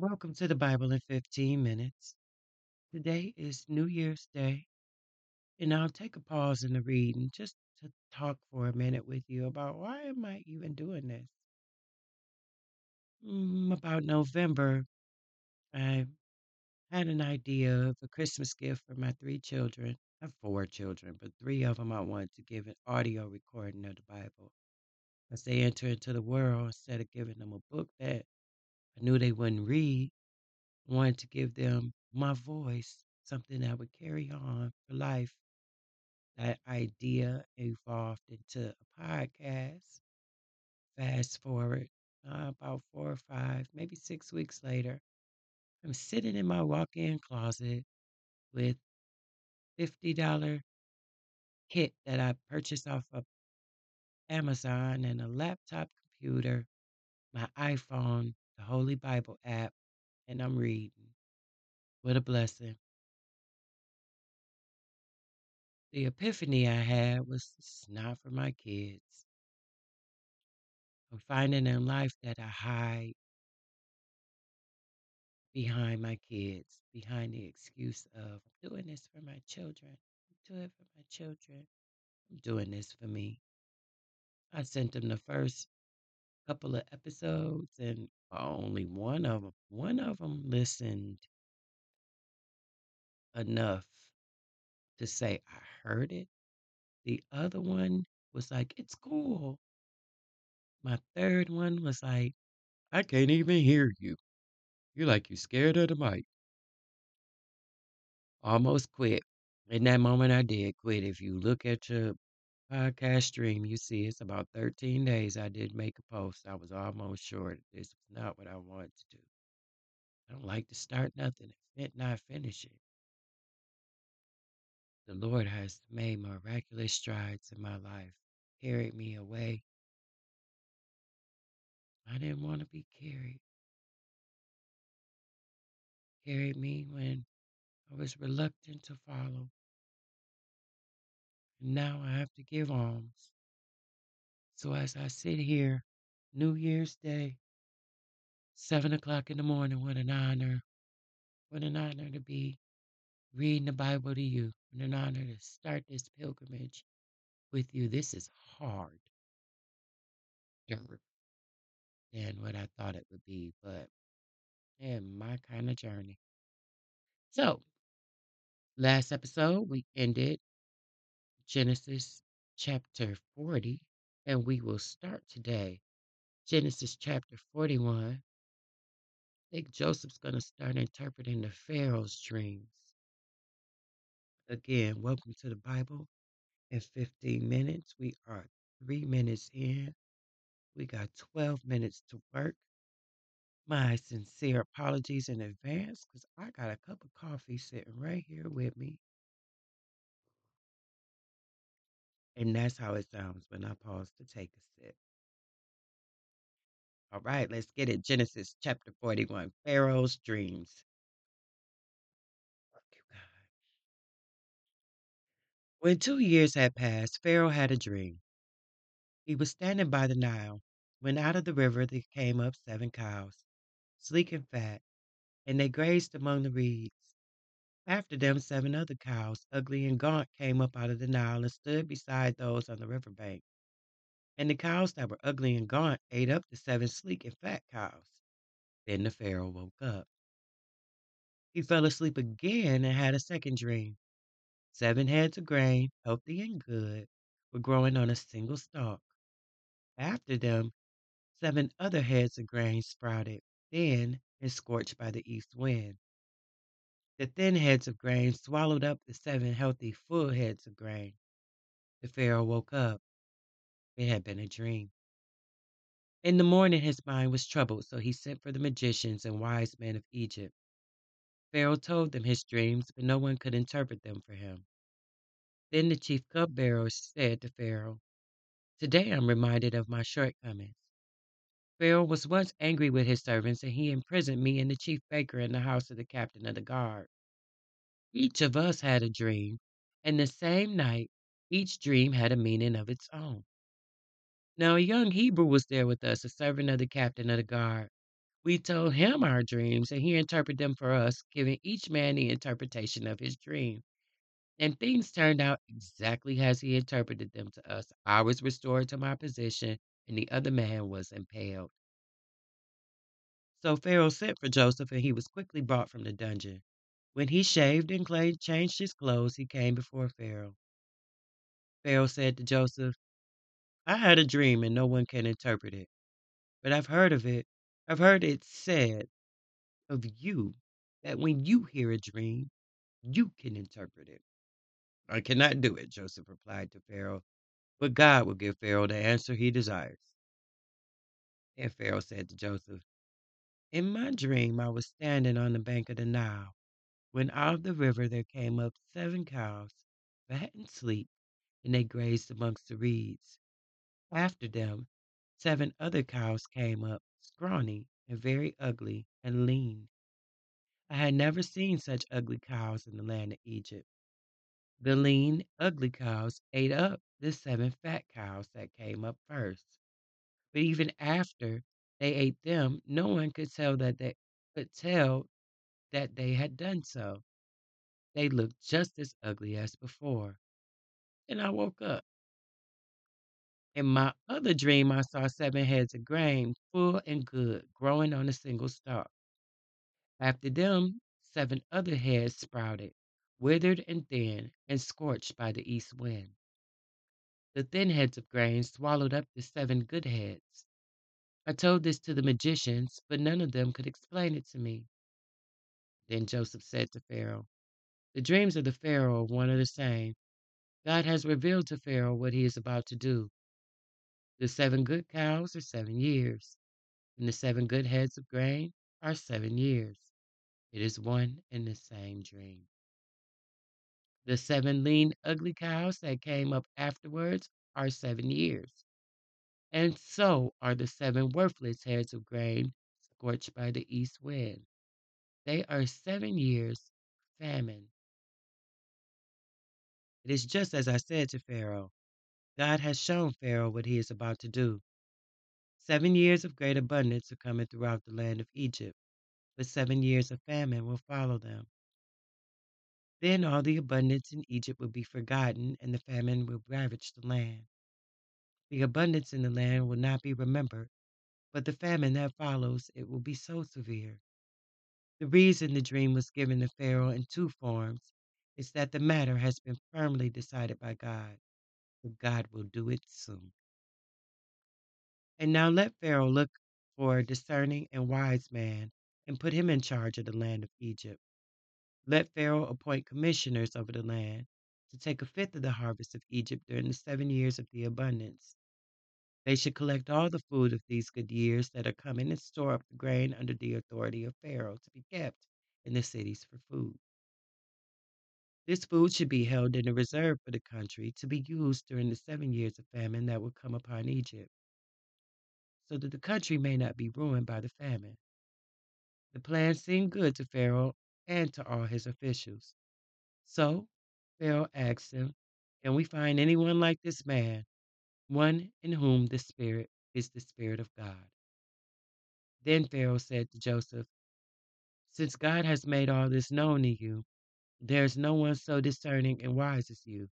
Welcome to the Bible in 15 minutes. Today is New Year's Day, and I'll take a pause in the reading just to talk for a minute with you about why am I even doing this? Mm, about November, I had an idea of a Christmas gift for my three children. I have four children, but three of them I wanted to give an audio recording of the Bible as they enter into the world instead of giving them a book that I knew they wouldn't read. Wanted to give them my voice, something that would carry on for life. That idea evolved into a podcast. Fast forward uh, about four or five, maybe six weeks later, I'm sitting in my walk-in closet with $50 kit that I purchased off of Amazon and a laptop computer, my iPhone, the Holy Bible app, and I'm reading. What a blessing. The epiphany I had was it's not for my kids. I'm finding in life that I hide behind my kids, behind the excuse of I'm doing this for my children. I'm doing it for my children. I'm doing this for me. I sent them the first couple of episodes, and only one of them, one of them listened enough to say I heard it. The other one was like, "It's cool." My third one was like, "I can't even hear you. You're like you're scared of the mic." Almost quit. In that moment, I did quit. If you look at your podcast stream, you see it's about 13 days I did make a post. I was almost sure that this was not what I wanted to do. I don't like to start nothing and not finish it. The Lord has made miraculous strides in my life, carried me away. I didn't want to be carried. Carried me when I was reluctant to follow. And now I have to give alms. So as I sit here, New Year's Day, seven o'clock in the morning, what an honor. What an honor to be reading the Bible to you. What an honor to start this pilgrimage with you. This is hard than what I thought it would be, but man, my kind of journey. So, last episode, we ended Genesis chapter 40, and we will start today. Genesis chapter 41. I think Joseph's going to start interpreting the Pharaoh's dreams. Again, welcome to the Bible in 15 minutes. We are three minutes in. We got 12 minutes to work. My sincere apologies in advance because I got a cup of coffee sitting right here with me. And that's how it sounds when I pause to take a sip. All right, let's get it. Genesis chapter 41 Pharaoh's dreams. When two years had passed, Pharaoh had a dream. He was standing by the Nile when out of the river there came up seven cows, sleek and fat, and they grazed among the reeds. After them, seven other cows, ugly and gaunt, came up out of the Nile and stood beside those on the river bank. And the cows that were ugly and gaunt ate up the seven sleek and fat cows. Then the Pharaoh woke up. He fell asleep again and had a second dream. Seven heads of grain, healthy and good, were growing on a single stalk. After them, seven other heads of grain sprouted, thin and scorched by the east wind. The thin heads of grain swallowed up the seven healthy, full heads of grain. The Pharaoh woke up. It had been a dream. In the morning, his mind was troubled, so he sent for the magicians and wise men of Egypt. Pharaoh told them his dreams, but no one could interpret them for him. Then the chief cupbearer said to Pharaoh, Today I'm reminded of my shortcomings. Pharaoh was once angry with his servants, and he imprisoned me and the chief baker in the house of the captain of the guard. Each of us had a dream, and the same night, each dream had a meaning of its own. Now, a young Hebrew was there with us, a servant of the captain of the guard. We told him our dreams, and he interpreted them for us, giving each man the interpretation of his dream. And things turned out exactly as he interpreted them to us. I was restored to my position, and the other man was impaled. So Pharaoh sent for Joseph, and he was quickly brought from the dungeon. When he shaved and changed his clothes, he came before Pharaoh. Pharaoh said to Joseph, I had a dream, and no one can interpret it. But I've heard of it. I've heard it said of you that when you hear a dream, you can interpret it. I cannot do it, Joseph replied to Pharaoh, but God will give Pharaoh the answer he desires. And Pharaoh said to Joseph, In my dream, I was standing on the bank of the Nile when out of the river there came up seven cows, fat and sleek, and they grazed amongst the reeds. After them, seven other cows came up, scrawny and very ugly and lean. I had never seen such ugly cows in the land of Egypt. The lean, ugly cows ate up the seven fat cows that came up first. But even after they ate them, no one could tell that they could tell that they had done so. They looked just as ugly as before. And I woke up. In my other dream, I saw seven heads of grain, full and good, growing on a single stalk. After them, seven other heads sprouted, withered and thin, and scorched by the east wind. The thin heads of grain swallowed up the seven good heads. I told this to the magicians, but none of them could explain it to me. Then Joseph said to Pharaoh, The dreams of the Pharaoh are one and the same. God has revealed to Pharaoh what he is about to do. The seven good cows are seven years, and the seven good heads of grain are seven years. It is one and the same dream. The seven lean, ugly cows that came up afterwards are seven years. And so are the seven worthless heads of grain scorched by the east wind. They are seven years famine. It is just as I said to Pharaoh. God has shown Pharaoh what he is about to do. Seven years of great abundance are coming throughout the land of Egypt, but seven years of famine will follow them. Then all the abundance in Egypt will be forgotten, and the famine will ravage the land. The abundance in the land will not be remembered, but the famine that follows it will be so severe. The reason the dream was given to Pharaoh in two forms is that the matter has been firmly decided by God, but God will do it soon. And now let Pharaoh look for a discerning and wise man and put him in charge of the land of Egypt. Let Pharaoh appoint commissioners over the land to take a fifth of the harvest of Egypt during the seven years of the abundance. They should collect all the food of these good years that are coming and store up the grain under the authority of Pharaoh to be kept in the cities for food. This food should be held in a reserve for the country to be used during the seven years of famine that will come upon Egypt, so that the country may not be ruined by the famine. The plan seemed good to Pharaoh and to all his officials. So Pharaoh asked him, Can we find anyone like this man, one in whom the Spirit is the Spirit of God? Then Pharaoh said to Joseph, Since God has made all this known to you, there is no one so discerning and wise as you.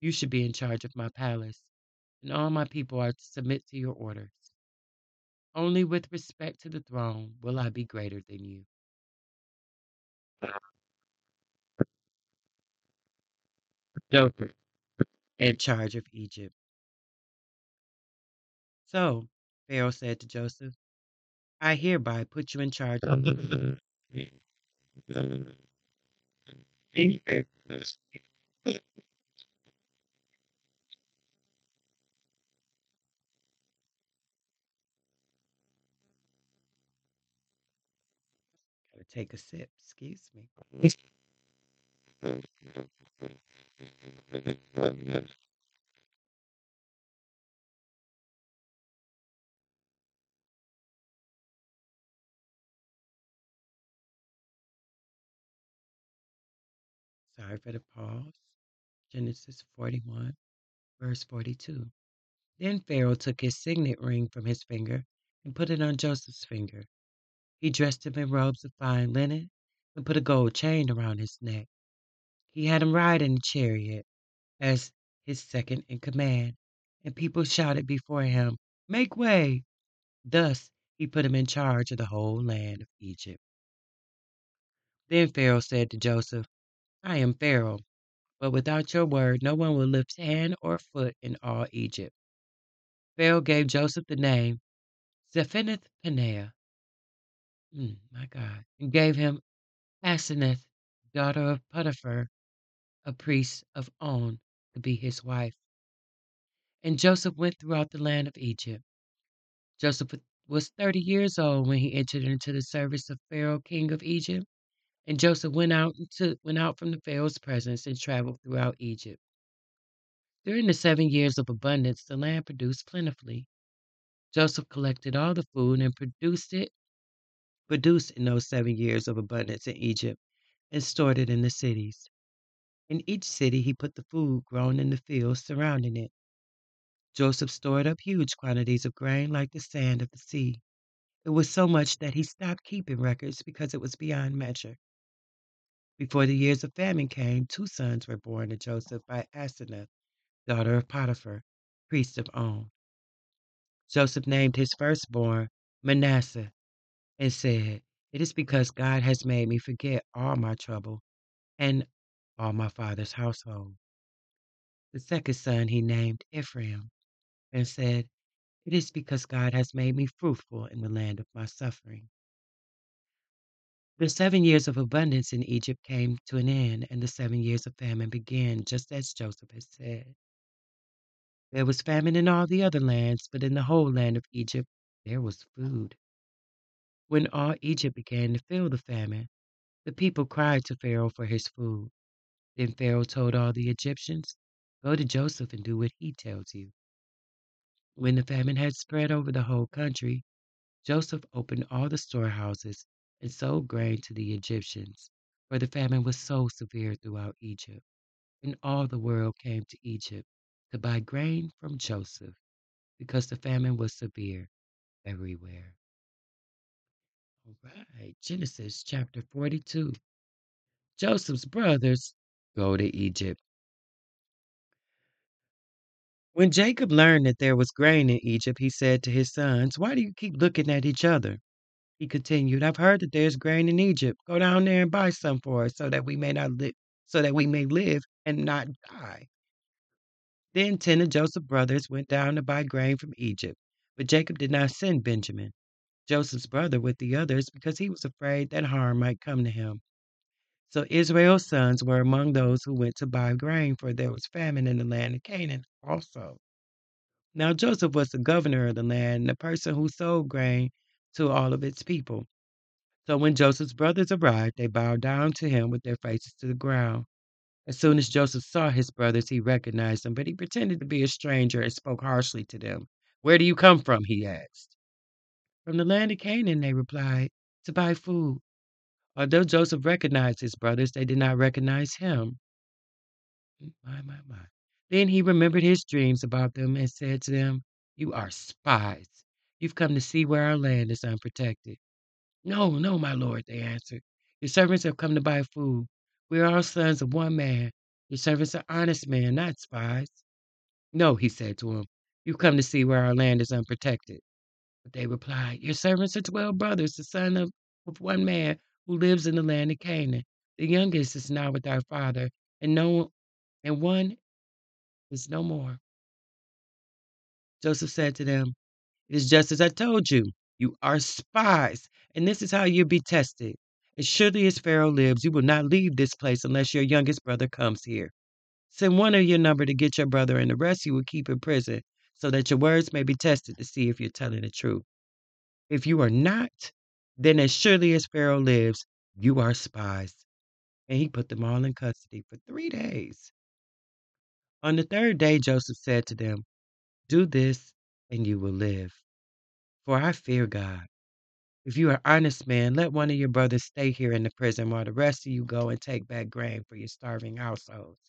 You should be in charge of my palace, and all my people are to submit to your orders. Only with respect to the throne will I be greater than you. Joseph, in charge of Egypt. So Pharaoh said to Joseph, I hereby put you in charge of take a sip, excuse me. Sorry for the pause. Genesis 41, verse 42. Then Pharaoh took his signet ring from his finger and put it on Joseph's finger. He dressed him in robes of fine linen and put a gold chain around his neck. He had him ride in the chariot as his second in command, and people shouted before him, Make way! Thus he put him in charge of the whole land of Egypt. Then Pharaoh said to Joseph, I am Pharaoh, but without your word no one will lift hand or foot in all Egypt. Pharaoh gave Joseph the name Zaphenath Paneah, mm, my God, and gave him Asenath, daughter of Potiphar, a priest of On, to be his wife. And Joseph went throughout the land of Egypt. Joseph was 30 years old when he entered into the service of Pharaoh, king of Egypt. And Joseph went out into, went out from the Pharaoh's presence and traveled throughout Egypt. During the seven years of abundance, the land produced plentifully. Joseph collected all the food and produced it produced in those seven years of abundance in Egypt and stored it in the cities. In each city he put the food grown in the fields surrounding it. Joseph stored up huge quantities of grain like the sand of the sea. It was so much that he stopped keeping records because it was beyond measure. Before the years of famine came, two sons were born to Joseph by Asenath, daughter of Potiphar, priest of On. Joseph named his firstborn Manasseh and said, It is because God has made me forget all my trouble and all my father's household. The second son he named Ephraim and said, It is because God has made me fruitful in the land of my suffering. The seven years of abundance in Egypt came to an end, and the seven years of famine began, just as Joseph had said. There was famine in all the other lands, but in the whole land of Egypt there was food. When all Egypt began to feel the famine, the people cried to Pharaoh for his food. Then Pharaoh told all the Egyptians, Go to Joseph and do what he tells you. When the famine had spread over the whole country, Joseph opened all the storehouses and sold grain to the Egyptians, for the famine was so severe throughout Egypt. And all the world came to Egypt to buy grain from Joseph because the famine was severe everywhere. All right, Genesis chapter 42. Joseph's brothers go to Egypt. When Jacob learned that there was grain in Egypt, he said to his sons, Why do you keep looking at each other? He continued, I've heard that there's grain in Egypt. Go down there and buy some for us so that we may not live so that we may live and not die. Then ten of Joseph's brothers went down to buy grain from Egypt, but Jacob did not send Benjamin, Joseph's brother, with the others because he was afraid that harm might come to him. So Israel's sons were among those who went to buy grain, for there was famine in the land of Canaan also. Now Joseph was the governor of the land, and the person who sold grain to all of its people. So when Joseph's brothers arrived, they bowed down to him with their faces to the ground. As soon as Joseph saw his brothers, he recognized them, but he pretended to be a stranger and spoke harshly to them. Where do you come from? he asked. From the land of Canaan, they replied, to buy food. Uh, Although Joseph recognized his brothers, they did not recognize him. Mm, my, my, my. Then he remembered his dreams about them and said to them, You are spies. You've come to see where our land is unprotected. No, no, my lord, they answered. Your servants have come to buy food. We are all sons of one man. Your servants are honest men, not spies. No, he said to them, You've come to see where our land is unprotected. But they replied, Your servants are twelve brothers, the son of, of one man who lives in the land of Canaan. The youngest is now with our father, and no and one is no more. Joseph said to them, It is just as I told you. You are spies, and this is how you'll be tested. As surely as Pharaoh lives, you will not leave this place unless your youngest brother comes here. Send one of your number to get your brother, and the rest you will keep in prison, so that your words may be tested to see if you're telling the truth. If you are not, then as surely as Pharaoh lives, you are spies. And he put them all in custody for three days. On the third day, Joseph said to them, Do this, and you will live. For I fear God. If you are honest men, let one of your brothers stay here in the prison while the rest of you go and take back grain for your starving households.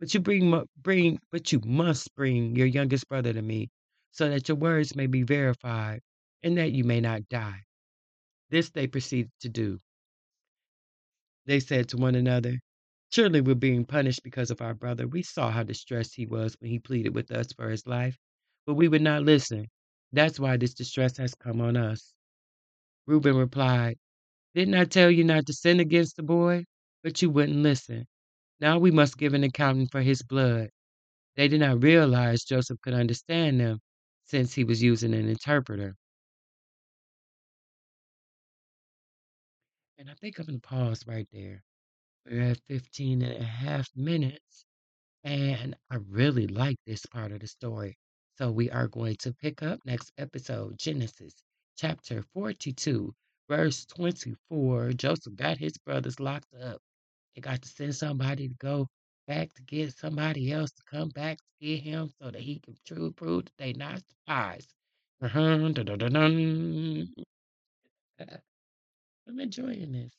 But you bring bring but you must bring your youngest brother to me, so that your words may be verified, and that you may not die. This they proceeded to do. They said to one another, Surely we're being punished because of our brother. We saw how distressed he was when he pleaded with us for his life, but we would not listen. That's why this distress has come on us. Reuben replied, Didn't I tell you not to sin against the boy? But you wouldn't listen. Now we must give an accounting for his blood. They did not realize Joseph could understand them since he was using an interpreter. And I think I'm going to pause right there. We're at 15 and a half minutes. And I really like this part of the story. So we are going to pick up next episode, Genesis chapter 42, verse 24. Joseph got his brothers locked up. They got to send somebody to go back to get somebody else to come back to get him so that he can truly prove that they're not spies. Uh-huh. I'm enjoying this.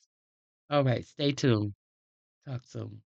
All right, stay tuned. Talk soon.